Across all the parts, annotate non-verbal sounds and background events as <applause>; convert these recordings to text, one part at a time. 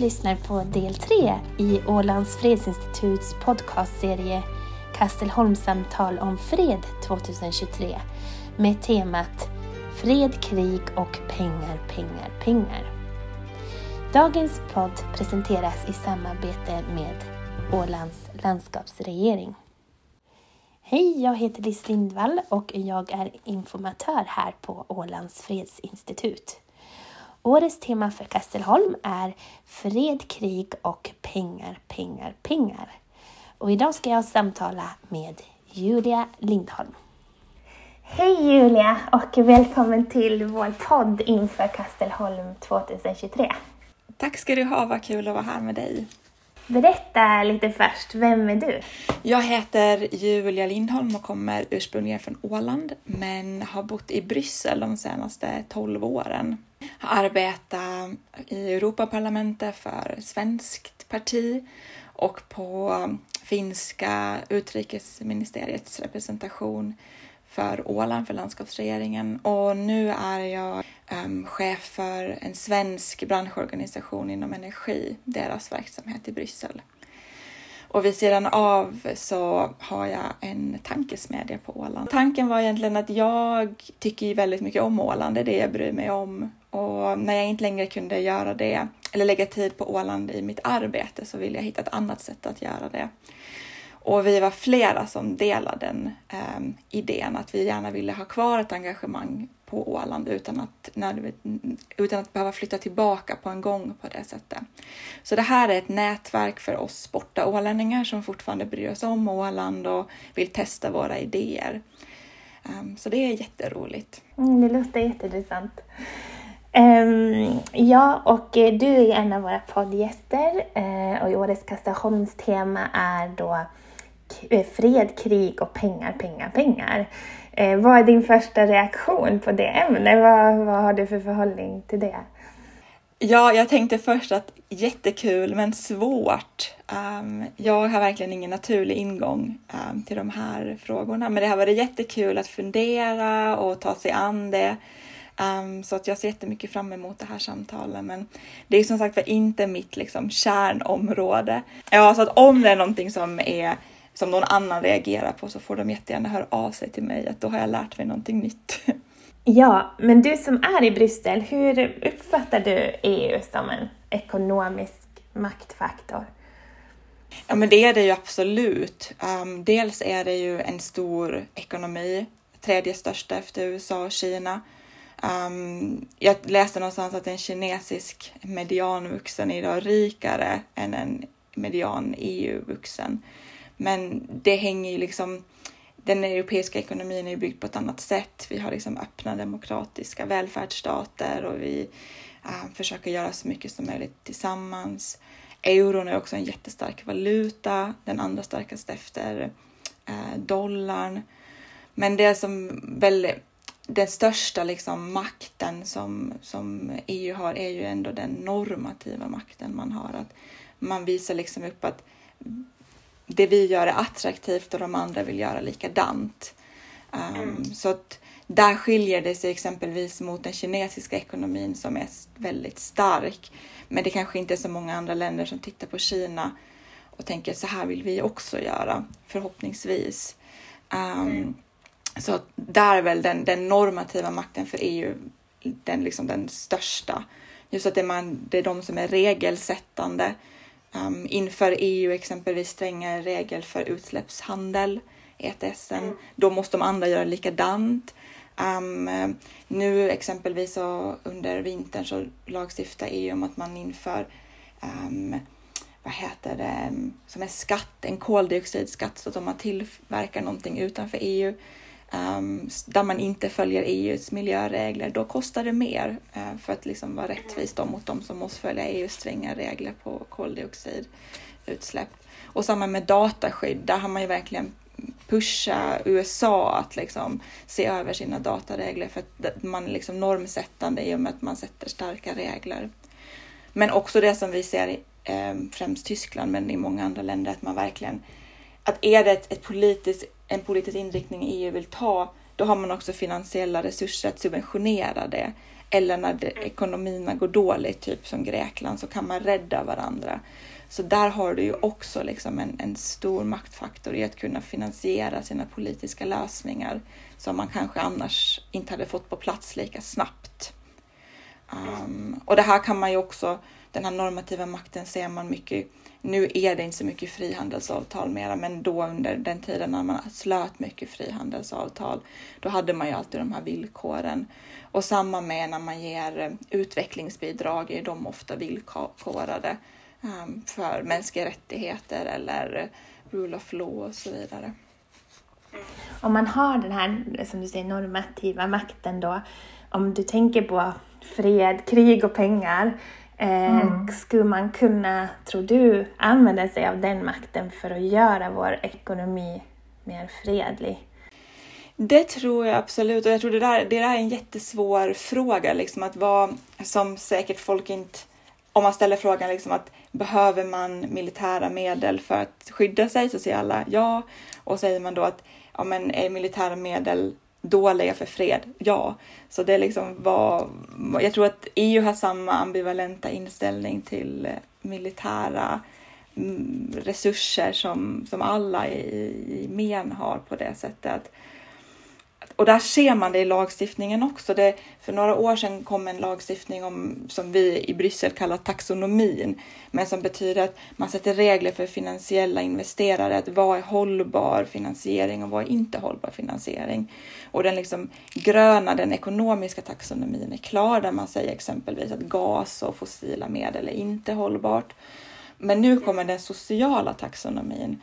lyssnar på del 3 i Ålands fredsinstituts podcastserie Kastelholmssamtal om fred 2023 med temat Fred, krig och pengar, pengar, pengar. Dagens podd presenteras i samarbete med Ålands landskapsregering. Hej, jag heter Liz Lindvall och jag är informatör här på Ålands fredsinstitut. Årets tema för Kastelholm är Fred, krig och pengar, pengar, pengar. Och idag ska jag samtala med Julia Lindholm. Hej Julia och välkommen till vår podd inför Kastelholm 2023. Tack ska du ha, vad kul att vara här med dig. Berätta lite först, vem är du? Jag heter Julia Lindholm och kommer ursprungligen från Åland men har bott i Bryssel de senaste 12 åren arbeta i Europaparlamentet för svenskt parti och på finska utrikesministeriets representation för Åland, för landskapsregeringen. Och nu är jag um, chef för en svensk branschorganisation inom energi, deras verksamhet i Bryssel. Och vid sidan av så har jag en tankesmedja på Åland. Tanken var egentligen att jag tycker väldigt mycket om Åland, det är det jag bryr mig om. Och när jag inte längre kunde göra det, eller lägga tid på Åland i mitt arbete, så ville jag hitta ett annat sätt att göra det. Och vi var flera som delade den eh, idén att vi gärna ville ha kvar ett engagemang på Åland utan att, när, utan att behöva flytta tillbaka på en gång på det sättet. Så det här är ett nätverk för oss borta ålänningar som fortfarande bryr oss om Åland och vill testa våra idéer. Um, så det är jätteroligt. Mm, det låter jätteintressant. Um, ja, och eh, du är en av våra poddgäster uh, och i årets Kastaholms tema är då eh, fred, krig och pengar, pengar, pengar. Eh, vad är din första reaktion på det ämnet? Vad, vad har du för förhållning till det? Ja, jag tänkte först att jättekul men svårt. Um, jag har verkligen ingen naturlig ingång um, till de här frågorna, men det har varit jättekul att fundera och ta sig an det. Um, så att jag ser jättemycket fram emot det här samtalet. Men det är som sagt var inte mitt liksom, kärnområde. Ja, så att om det är någonting som är som någon annan reagerar på så får de jättegärna höra av sig till mig att då har jag lärt mig någonting nytt. <laughs> Ja, men du som är i Bryssel, hur uppfattar du EU som en ekonomisk maktfaktor? Ja, men det är det ju absolut. Um, dels är det ju en stor ekonomi, tredje största efter USA och Kina. Um, jag läste någonstans att en kinesisk medianvuxen är idag rikare än en median EU-vuxen. Men det hänger ju liksom, den europeiska ekonomin är byggd på ett annat sätt. Vi har liksom öppna demokratiska välfärdsstater och vi äh, försöker göra så mycket som möjligt tillsammans. Euron är också en jättestark valuta, den andra starkaste efter äh, dollarn. Men det som väl den största liksom makten som, som EU har är ju ändå den normativa makten man har. Att man visar liksom upp att det vi gör är attraktivt och de andra vill göra likadant. Um, mm. Så att där skiljer det sig exempelvis mot den kinesiska ekonomin som är väldigt stark. Men det kanske inte är så många andra länder som tittar på Kina och tänker så här vill vi också göra, förhoppningsvis. Um, mm. Så där är väl den, den normativa makten för EU den, liksom den största. Just att det man, det är de som är regelsättande Um, inför EU exempelvis strängare regel för utsläppshandel, ETS. Mm. Då måste de andra göra likadant. Um, nu exempelvis så under vintern så lagstiftar EU om att man inför um, vad heter det, som en skatt, en koldioxidskatt, så att om man tillverkar någonting utanför EU um, där man inte följer EUs miljöregler, då kostar det mer uh, för att liksom vara rättvist mot de som måste följa EUs stränga regler på koldioxidutsläpp. Och samma med dataskydd, där har man ju verkligen pusha USA att liksom se över sina dataregler för att man är liksom normsättande i och med att man sätter starka regler. Men också det som vi ser i eh, främst Tyskland, men i många andra länder, att man verkligen att är det ett, ett politiskt en politisk inriktning EU vill ta, då har man också finansiella resurser att subventionera det. eller när det, ekonomierna går dåligt, typ som Grekland, så kan man rädda varandra. Så där har du ju också liksom en, en stor maktfaktor i att kunna finansiera sina politiska lösningar som man kanske annars inte hade fått på plats lika snabbt. Um, och det här kan man ju också, den här normativa makten ser man mycket nu är det inte så mycket frihandelsavtal mera, men då under den tiden när man slöt mycket frihandelsavtal, då hade man ju alltid de här villkoren. Och samma med när man ger eh, utvecklingsbidrag, är de ofta villkorade ehm, för mänskliga rättigheter eller eh, rule of law och så vidare. Mm. Om man har den här, som du säger, normativa makten då, om du tänker på fred, krig och pengar, Eh, mm. Skulle man kunna, tror du, använda sig av den makten för att göra vår ekonomi mer fredlig? Det tror jag absolut och jag tror det där, det där är en jättesvår fråga liksom att vara, som säkert folk inte, om man ställer frågan liksom att behöver man militära medel för att skydda sig så säger alla ja och säger man då att ja men är militära medel dåliga för fred? Ja. Så det är liksom vad, jag tror att EU har samma ambivalenta inställning till eh, militära mm, resurser som, som alla i, i men har på det sättet och där ser man det i lagstiftningen också. Det, för några år sedan kom en lagstiftning om, som vi i Bryssel kallar taxonomin, men som betyder att man sätter regler för finansiella investerare, att vad är hållbar finansiering och vad är inte hållbar finansiering? Och den liksom gröna, den ekonomiska taxonomin är klar, där man säger exempelvis att gas och fossila medel är inte hållbart. Men nu kommer den sociala taxonomin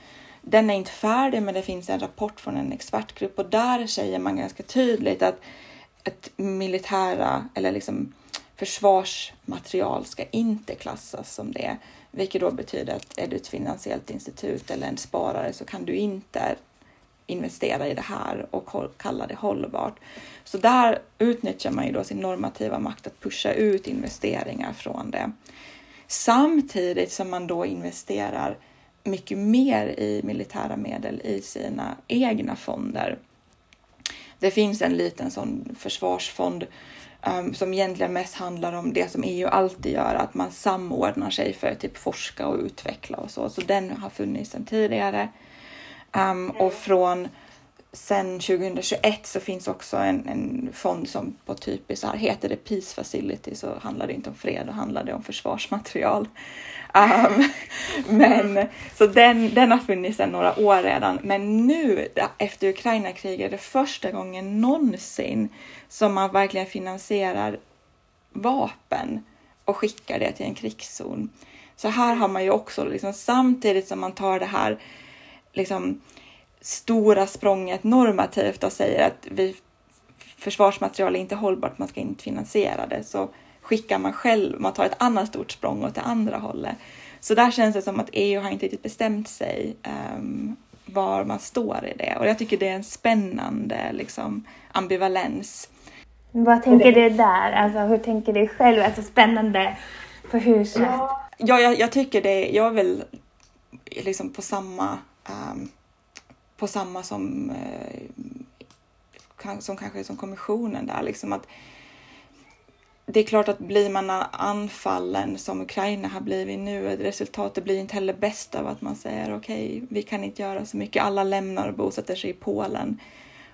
den är inte färdig, men det finns en rapport från en expertgrupp och där säger man ganska tydligt att ett militära eller liksom försvarsmaterial ska inte klassas som det, vilket då betyder att är du ett finansiellt institut eller en sparare så kan du inte investera i det här och kalla det hållbart. Så där utnyttjar man ju då sin normativa makt att pusha ut investeringar från det. Samtidigt som man då investerar mycket mer i militära medel i sina egna fonder. Det finns en liten sån försvarsfond um, som egentligen mest handlar om det som EU alltid gör, att man samordnar sig för att typ forska och utveckla och så. Så den har funnits sedan tidigare. Um, och från sen 2021 så finns också en, en fond som på typiskt så här heter det Peace Facility så handlar det inte om fred, då handlar det om försvarsmaterial. Um, <laughs> men så den, den har funnits sedan några år redan. Men nu efter Ukraina-kriget är det första gången någonsin som man verkligen finansierar vapen och skickar det till en krigszon. Så här har man ju också liksom samtidigt som man tar det här liksom stora språnget normativt och säger att vi, försvarsmaterial är inte hållbart, man ska inte finansiera det, så skickar man själv, man tar ett annat stort språng åt det andra hållet. Så där känns det som att EU har inte riktigt bestämt sig um, var man står i det och jag tycker det är en spännande liksom, ambivalens. Vad tänker du där? Alltså, hur tänker du själv? Alltså spännande på hur sätt? Ja, jag, jag tycker det. Jag är väl liksom på samma um, på samma som, eh, som kanske som kommissionen där, liksom att det är klart att blir man anfallen som Ukraina har blivit nu, resultatet blir inte heller bäst av att man säger okej, okay, vi kan inte göra så mycket. Alla lämnar och bosätter sig i Polen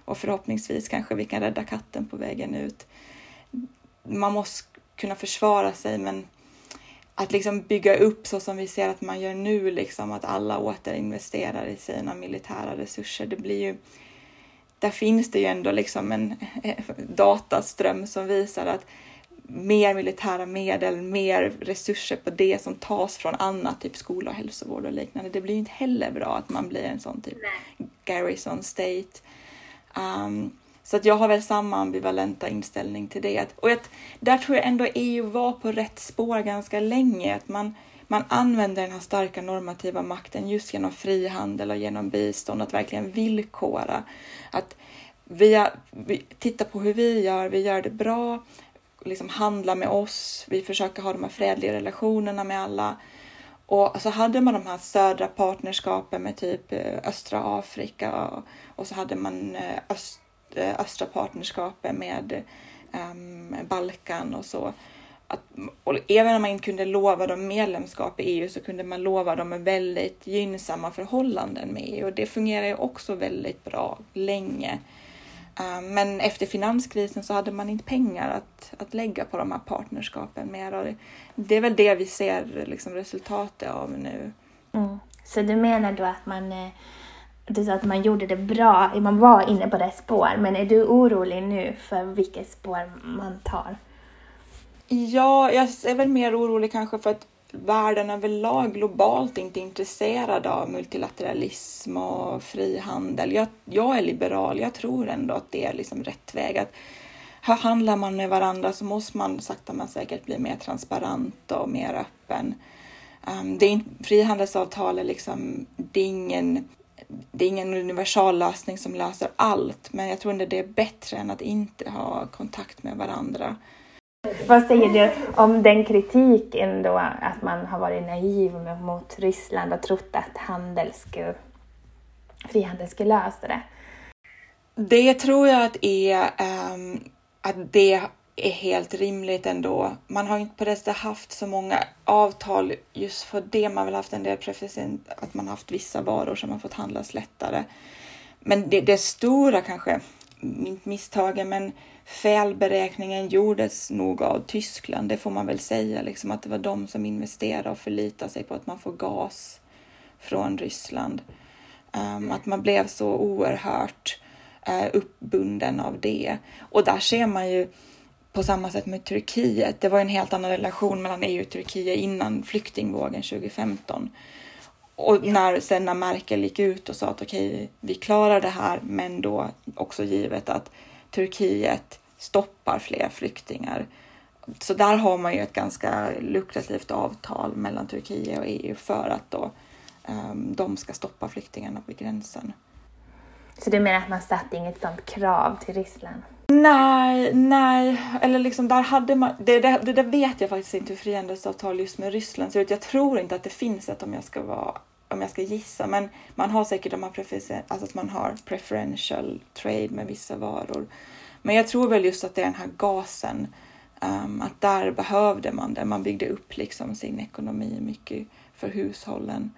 och förhoppningsvis kanske vi kan rädda katten på vägen ut. Man måste kunna försvara sig, men att liksom bygga upp så som vi ser att man gör nu, liksom att alla återinvesterar i sina militära resurser. Det blir ju, där finns det ju ändå liksom en <laughs> dataström som visar att mer militära medel, mer resurser på det som tas från annat, typ skola och hälsovård och liknande. Det blir inte heller bra att man blir en sån typ garrison state. Um, så att jag har väl samma ambivalenta inställning till det. Och att, där tror jag ändå EU var på rätt spår ganska länge. Att man, man använder den här starka normativa makten just genom frihandel och genom bistånd, att verkligen villkora. Att vi, vi tittar på hur vi gör, vi gör det bra, liksom handla med oss, vi försöker ha de här fredliga relationerna med alla. Och så hade man de här södra partnerskapen med typ eh, östra Afrika och, och så hade man eh, öst, östra partnerskapet med um, Balkan och så. Att, och även om man inte kunde lova dem medlemskap i EU så kunde man lova dem väldigt gynnsamma förhållanden med EU och det fungerar ju också väldigt bra länge. Um, men efter finanskrisen så hade man inte pengar att, att lägga på de här partnerskapen mer och det, det är väl det vi ser liksom resultatet av nu. Mm. Så du menar då att man eh, du sa att man gjorde det bra, man var inne på rätt spår, men är du orolig nu för vilket spår man tar? Ja, jag är väl mer orolig kanske för att världen överlag globalt inte är intresserad av multilateralism och frihandel. Jag, jag är liberal, jag tror ändå att det är liksom rätt väg. Att här handlar man med varandra så måste man sakta men säkert bli mer transparent och mer öppen. Um, det är inte, frihandelsavtal är liksom, det är ingen det är ingen universallösning som löser allt, men jag tror inte det är bättre än att inte ha kontakt med varandra. Vad säger du om den kritiken då, att man har varit naiv mot Ryssland och trott att handel skulle, frihandel skulle lösa det? Det tror jag att är um, att det är helt rimligt ändå. Man har inte på det sättet haft så många avtal just för det. Man har väl haft en del preferenser, att man haft vissa varor som har fått handlas lättare. Men det, det stora kanske, inte misstagen, men felberäkningen gjordes nog av Tyskland. Det får man väl säga, liksom att det var de som investerade och förlitade sig på att man får gas från Ryssland. Um, att man blev så oerhört uh, uppbunden av det. Och där ser man ju på samma sätt med Turkiet. Det var en helt annan relation mellan EU och Turkiet innan flyktingvågen 2015. Och när, sen när Merkel gick ut och sa att okej, okay, vi klarar det här, men då också givet att Turkiet stoppar fler flyktingar. Så där har man ju ett ganska lukrativt avtal mellan Turkiet och EU för att då um, de ska stoppa flyktingarna vid gränsen. Så du menar att man satte inget sånt krav till Ryssland? Nej, nej, eller liksom där hade man, det, det, det där vet jag faktiskt inte hur frihandelsavtal just med Ryssland ser ut. Jag tror inte att det finns ett om jag ska vara om jag ska gissa, men man har säkert de här alltså att man har preferential trade med vissa varor. Men jag tror väl just att det är den här gasen, um, att där behövde man det. Man byggde upp liksom sin ekonomi mycket för hushållen.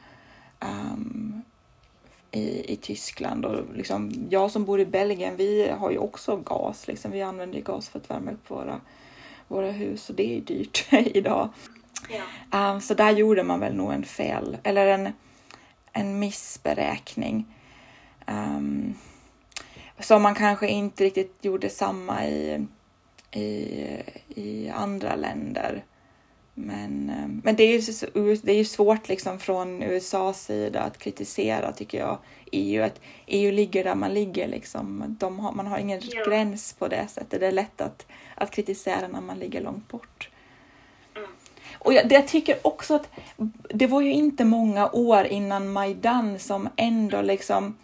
Um, i, i Tyskland och liksom, jag som bor i Belgien, vi har ju också gas. Liksom. Vi använder gas för att värma upp våra, våra hus och det är ju dyrt <laughs> idag. Ja. Um, så där gjorde man väl nog en fel eller en, en missberäkning. Um, som man kanske inte riktigt gjorde samma i, i, i andra länder. Men, eh, men det är ju det är svårt liksom från USAs sida att kritisera tycker jag EU. Att EU ligger där man ligger liksom. De har, man har ingen ja. gräns på det sättet. Det är lätt att, att kritisera när man ligger långt bort. Mm. Och jag, jag tycker också att det var ju inte många år innan Majdan som ändå liksom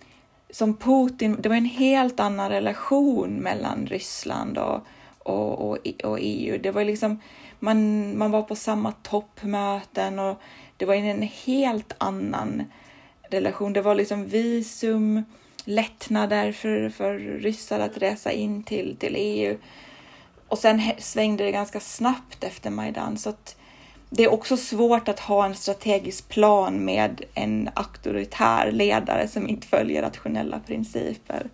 som Putin, det var en helt annan relation mellan Ryssland och, och, och, och EU. Det var liksom man, man var på samma toppmöten och det var en helt annan relation. Det var liksom visum, lättnader för, för ryssar att resa in till, till EU. Och sen svängde det ganska snabbt efter Majdan så att det är också svårt att ha en strategisk plan med en auktoritär ledare som inte följer rationella principer.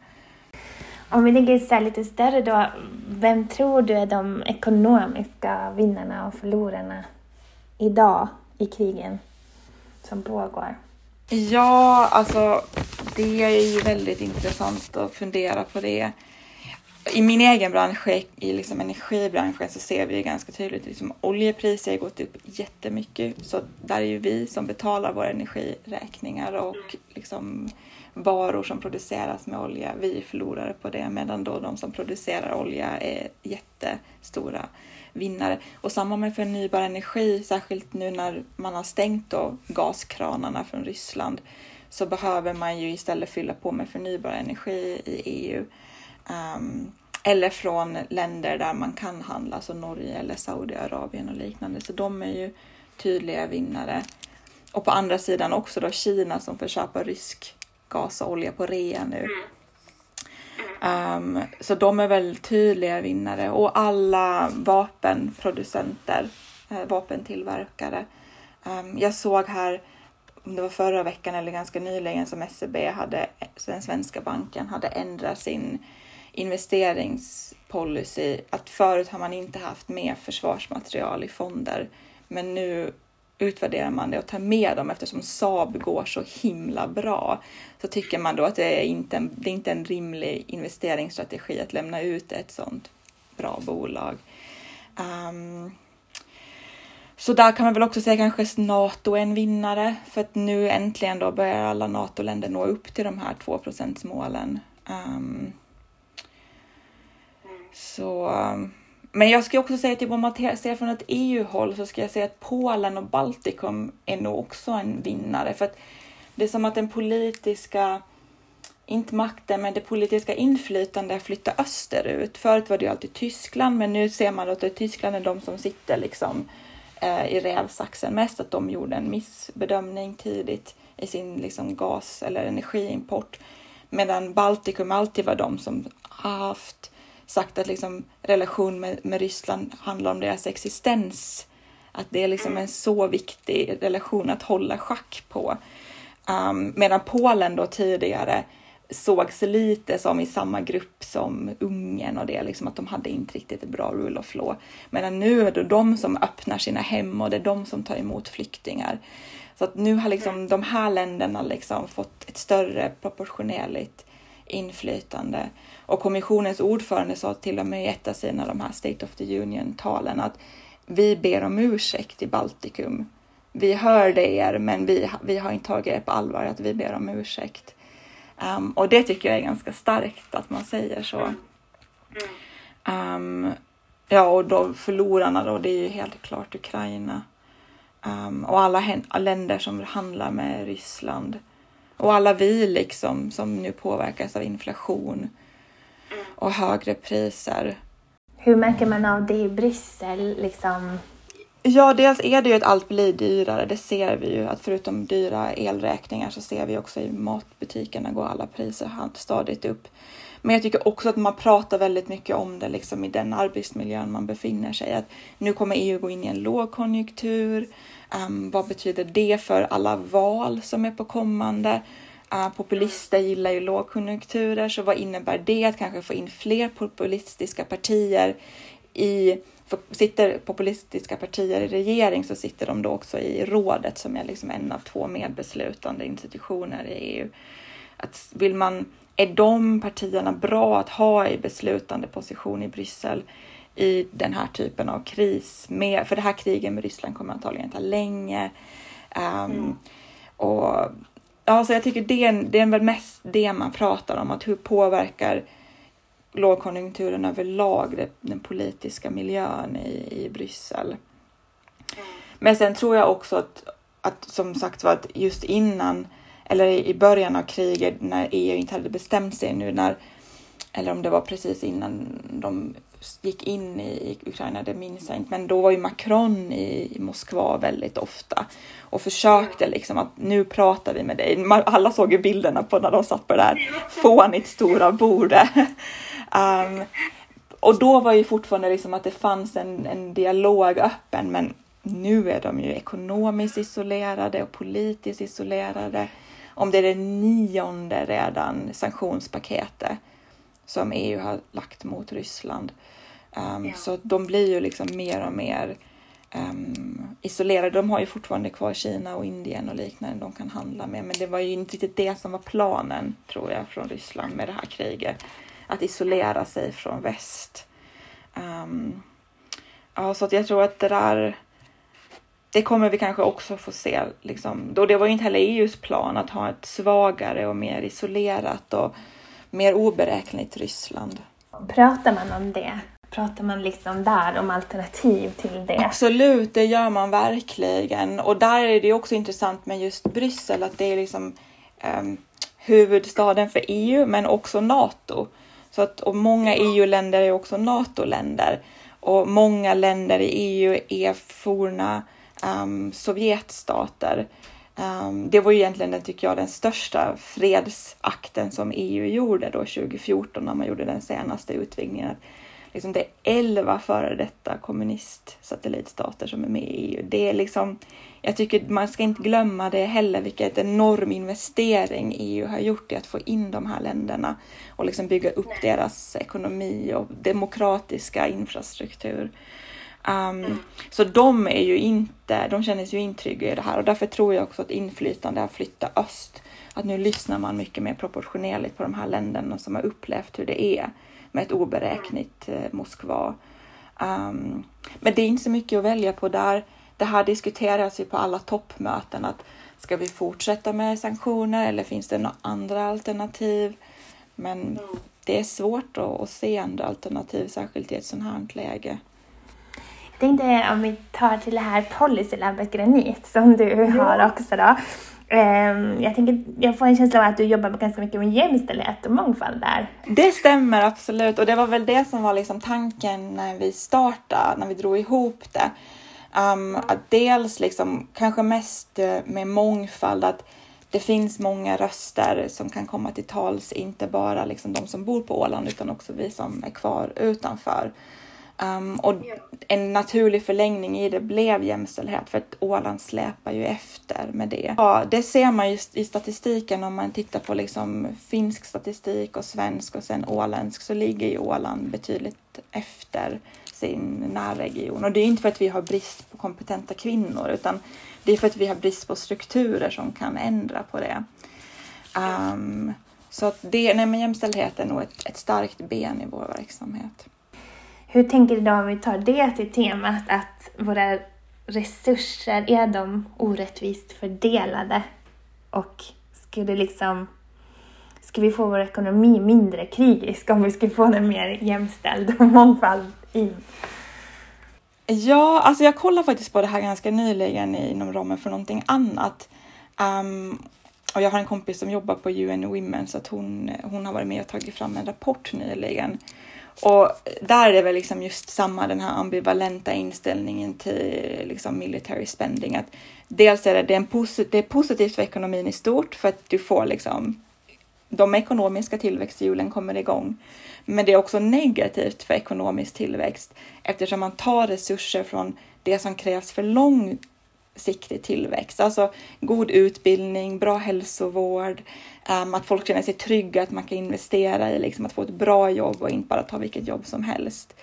Om vi tänker så lite större då, vem tror du är de ekonomiska vinnarna och förlorarna idag i krigen som pågår? Ja, alltså det är ju väldigt intressant att fundera på det. I min egen bransch, i liksom energibranschen, så ser vi ganska tydligt att liksom oljepriser har gått upp jättemycket. Så där är ju vi som betalar våra energiräkningar och liksom varor som produceras med olja, vi förlorar på det medan då de som producerar olja är jättestora vinnare. Och samma med förnybar energi, särskilt nu när man har stängt då gaskranarna från Ryssland så behöver man ju istället fylla på med förnybar energi i EU. Um, eller från länder där man kan handla, så Norge eller Saudiarabien och liknande. Så de är ju tydliga vinnare. Och på andra sidan också då Kina som får köpa rysk gas och olja på rea nu. Um, så de är väl tydliga vinnare och alla vapenproducenter, äh, vapentillverkare. Um, jag såg här, om det var förra veckan eller ganska nyligen som SEB hade, den svenska banken hade ändrat sin investeringspolicy. Att förut har man inte haft med försvarsmaterial i fonder, men nu utvärderar man det och tar med dem eftersom Saab går så himla bra. Så tycker man då att det är inte en, det är inte en rimlig investeringsstrategi att lämna ut ett sådant bra bolag. Um, så där kan man väl också säga kanske NATO är en vinnare för att nu äntligen då börjar alla NATO-länder nå upp till de här 2 målen. Um, så um, men jag ska också säga att typ, om man ser från ett EU-håll så ska jag säga att Polen och Baltikum är nog också en vinnare. För att det är som att den politiska, inte makten, men det politiska inflytandet flyttar österut. Förut var det ju alltid Tyskland, men nu ser man att det är Tyskland är de som sitter liksom eh, i rävsaxen mest, att de gjorde en missbedömning tidigt i sin liksom, gas eller energiimport. Medan Baltikum alltid var de som haft sagt att liksom relation med, med Ryssland handlar om deras existens. Att det är liksom en så viktig relation att hålla schack på. Um, medan Polen då tidigare sågs lite som i samma grupp som Ungern och det, liksom att de hade inte riktigt ett bra rule of law. Medan nu är det de som öppnar sina hem och det är de som tar emot flyktingar. Så att nu har liksom de här länderna liksom fått ett större proportionerligt inflytande. Och kommissionens ordförande sa till och med i ett av sina de här State of the Union-talen att vi ber om ursäkt i Baltikum. Vi hörde er, men vi, vi har inte tagit er på allvar att vi ber om ursäkt. Um, och det tycker jag är ganska starkt att man säger så. Um, ja, och då förlorarna då, det är ju helt klart Ukraina. Um, och alla länder som handlar med Ryssland. Och alla vi liksom som nu påverkas av inflation och högre priser. Hur märker man av det i Bryssel? Liksom? Ja, dels är det ju att allt blir dyrare. Det ser vi ju att förutom dyra elräkningar så ser vi också i matbutikerna går alla priser stadigt upp. Men jag tycker också att man pratar väldigt mycket om det liksom i den arbetsmiljön man befinner sig. Att nu kommer EU gå in i en lågkonjunktur. Um, vad betyder det för alla val som är på kommande? Uh, populister gillar ju lågkonjunkturer, så vad innebär det att kanske få in fler populistiska partier i för sitter populistiska partier i regering så sitter de då också i rådet som är liksom en av två medbeslutande institutioner i EU. Att vill man, är de partierna bra att ha i beslutande position i Bryssel i den här typen av kris? Med, för det här kriget med Ryssland kommer antagligen ta länge. Um, mm. Och ja, så jag tycker det är, det är väl mest det man pratar om, att hur påverkar lågkonjunkturen överlag den politiska miljön i, i Bryssel. Men sen tror jag också att, att som sagt var att just innan eller i början av kriget när EU inte hade bestämt sig nu när eller om det var precis innan de gick in i Ukraina, det minns jag inte, men då var ju Macron i, Moskva väldigt ofta och försökte liksom att nu pratar vi med dig. Alla såg ju bilderna på när de satt på det där fånigt stora bordet. <laughs> Um, och då var ju fortfarande liksom att det fanns en, en dialog öppen, men nu är de ju ekonomiskt isolerade och politiskt isolerade. Om det är det nionde redan sanktionspaketet som EU har lagt mot Ryssland. Um, ja. Så de blir ju liksom mer och mer um, isolerade. De har ju fortfarande kvar Kina och Indien och liknande de kan handla med. Men det var ju inte riktigt det som var planen, tror jag, från Ryssland med det här kriget. Att isolera sig från väst. Um, ja, så jag tror att det där det kommer vi kanske också få se. Liksom. Då det var ju inte heller EUs plan att ha ett svagare och mer isolerat och mer oberäkneligt Ryssland. Pratar man om det? Pratar man liksom där om alternativ till det? Absolut, det gör man verkligen. Och där är det också intressant med just Bryssel, att det är liksom um, huvudstaden för EU, men också NATO. Så att, och många EU-länder är också NATO-länder. Och många länder i EU är forna um, Sovjetstater. Um, det var ju egentligen, den, tycker jag, den största fredsakten som EU gjorde då 2014 när man gjorde den senaste utvidgningen. Liksom det är elva före detta kommunistsatellitstater som är med i EU. Det är liksom, jag tycker man ska inte glömma det heller, vilket enorm investering EU har gjort i att få in de här länderna och liksom bygga upp deras ekonomi och demokratiska infrastruktur. Um, mm. Så de är ju inte, de känner sig ju intrygga i det här och därför tror jag också att inflytande har flyttat öst. Att nu lyssnar man mycket mer proportionerligt på de här länderna som har upplevt hur det är med ett oberäkneligt eh, Moskva. Um, men det är inte så mycket att välja på där. Det här diskuteras ju på alla toppmöten att ska vi fortsätta med sanktioner eller finns det några andra alternativ? Men mm. det är svårt att, att se andra alternativ, särskilt i ett sådant här läge. Tänkte om vi tar till det här policylabbet Granit som du har också då. Um, jag, tänker, jag får en känsla av att du jobbar ganska mycket med jämställdhet och mångfald där. Det stämmer absolut och det var väl det som var liksom tanken när vi startade, när vi drog ihop det. Um, att dels liksom, kanske mest eh, med mångfald, att det finns många röster som kan komma till tals, inte bara liksom de som bor på Åland utan också vi som är kvar utanför. Um, och en naturlig förlängning i det blev jämställdhet för att Åland släpar ju efter med det. Ja, det ser man ju i statistiken om man tittar på liksom finsk statistik och svensk och sen åländsk så ligger ju Åland betydligt efter sin närregion. Och det är inte för att vi har brist på kompetenta kvinnor utan det är för att vi har brist på strukturer som kan ändra på det. Um, så att det, nej men jämställdhet är nog ett, ett starkt ben i vår verksamhet. Hur tänker du då om vi tar det till temat att våra resurser, är de orättvist fördelade? Och skulle liksom ska vi få vår ekonomi mindre krigisk om vi skulle få den mer jämställd och <laughs> mångfald in? Ja, alltså jag kollade faktiskt på det här ganska nyligen inom ramen för någonting annat. Um, och jag har en kompis som jobbar på UN Women så att hon, hon har varit med och tagit fram en rapport nyligen och där är det väl liksom just samma den här ambivalenta inställningen till liksom military spending. Att dels är det, det, är en posit det är positivt för ekonomin i stort för att du får liksom de ekonomiska tillväxthjulen kommer igång. Men det är också negativt för ekonomisk tillväxt eftersom man tar resurser från det som krävs för långsiktig tillväxt. Alltså god utbildning, bra hälsovård, um, att folk känner sig trygga, att man kan investera i liksom, att få ett bra jobb och inte bara ta vilket jobb som helst.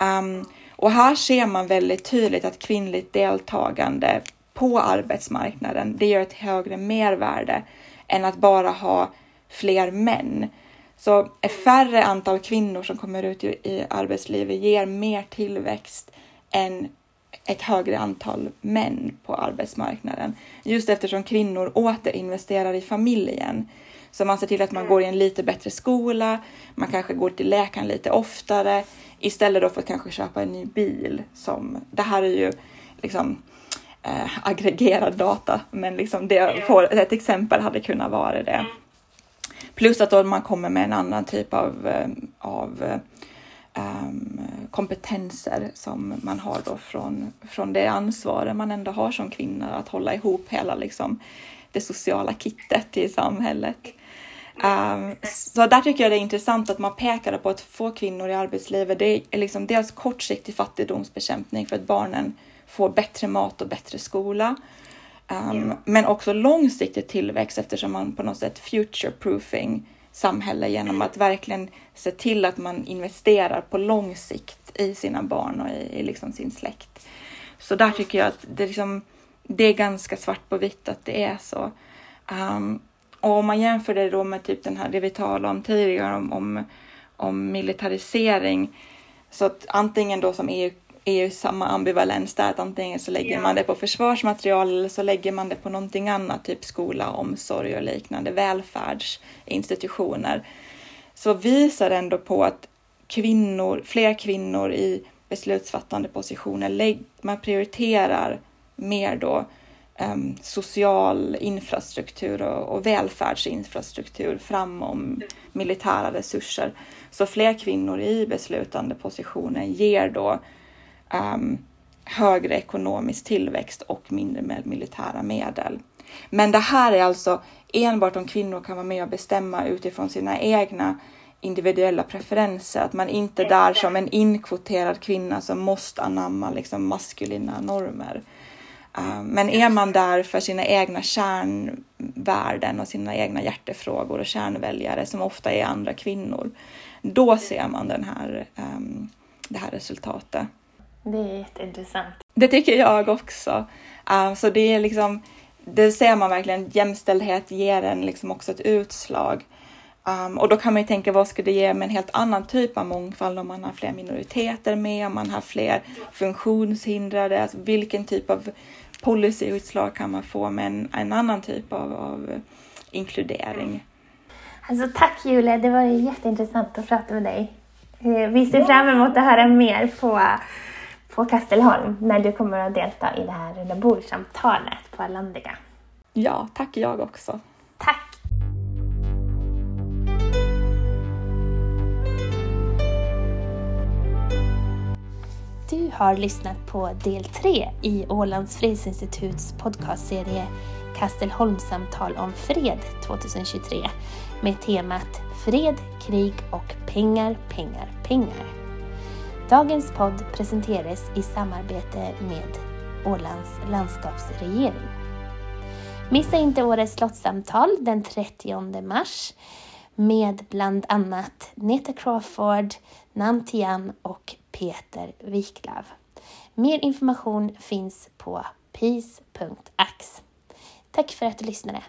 Um, och här ser man väldigt tydligt att kvinnligt deltagande på arbetsmarknaden, det gör ett högre mervärde än att bara ha fler män. Så ett färre antal kvinnor som kommer ut i arbetslivet ger mer tillväxt än ett högre antal män på arbetsmarknaden. Just eftersom kvinnor återinvesterar i familjen. Så man ser till att man går i en lite bättre skola, man kanske går till läkaren lite oftare istället då för att kanske köpa en ny bil. Som, det här är ju liksom eh, aggregerad data, men liksom det, för, ett exempel hade kunnat vara det. Plus att då man kommer med en annan typ av, eh, av um, kompetenser som man har då från, från det ansvaret man ändå har som kvinna att hålla ihop hela liksom, det sociala kittet i samhället. Um, så där tycker jag det är intressant att man pekar på att få kvinnor i arbetslivet, det är liksom dels kortsiktig fattigdomsbekämpning för att barnen får bättre mat och bättre skola. Um, men också långsiktig tillväxt eftersom man på något sätt future proofing samhälle genom att verkligen se till att man investerar på lång sikt i sina barn och i, i liksom sin släkt. Så där tycker jag att det, liksom, det är ganska svart på vitt att det är så. Um, och om man jämför det då med typ den här, det vi talade om tidigare om, om, om militarisering. Så att antingen då som EU är ju samma ambivalens där, att antingen så lägger yeah. man det på försvarsmaterial eller så lägger man det på någonting annat, typ skola, omsorg och liknande välfärdsinstitutioner. Så visar ändå på att kvinnor, fler kvinnor i beslutsfattande positioner, man prioriterar mer då um, social infrastruktur och, och välfärdsinfrastruktur framom militära resurser. Så fler kvinnor i beslutande positioner ger då um, högre ekonomisk tillväxt och mindre med militära medel. Men det här är alltså enbart om kvinnor kan vara med och bestämma utifrån sina egna individuella preferenser. Att man inte är där som en inkvoterad kvinna som måste anamma liksom maskulina normer. Uh, men är man där för sina egna kärnvärden och sina egna hjärtefrågor och kärnväljare som ofta är andra kvinnor, då ser man den här, um, det här resultatet. Det är jätteintressant. Det tycker jag också. Uh, så det är liksom, det ser man verkligen, jämställdhet ger en liksom också ett utslag. Um, och då kan man ju tänka vad skulle det ge med en helt annan typ av mångfald om man har fler minoriteter med, om man har fler funktionshindrade, alltså vilken typ av policyutslag kan man få med en, en annan typ av, av inkludering. Alltså tack Julia, det var jätteintressant att prata med dig. Eh, vi ser fram emot att höra mer på, på Kastelholm när du kommer att delta i det här rundabordssamtalet på Allandiga. Ja, tack jag också. Tack! Du har lyssnat på del 3 i Ålands fredsinstituts podcastserie Kastelholmssamtal om fred 2023 med temat Fred, krig och pengar, pengar, pengar. Dagens podd presenteras i samarbete med Ålands landskapsregering. Missa inte årets slottssamtal den 30 mars med bland annat Neta Crawford, Nantian och Peter Wiklöf. Mer information finns på peace.ax. Tack för att du lyssnade!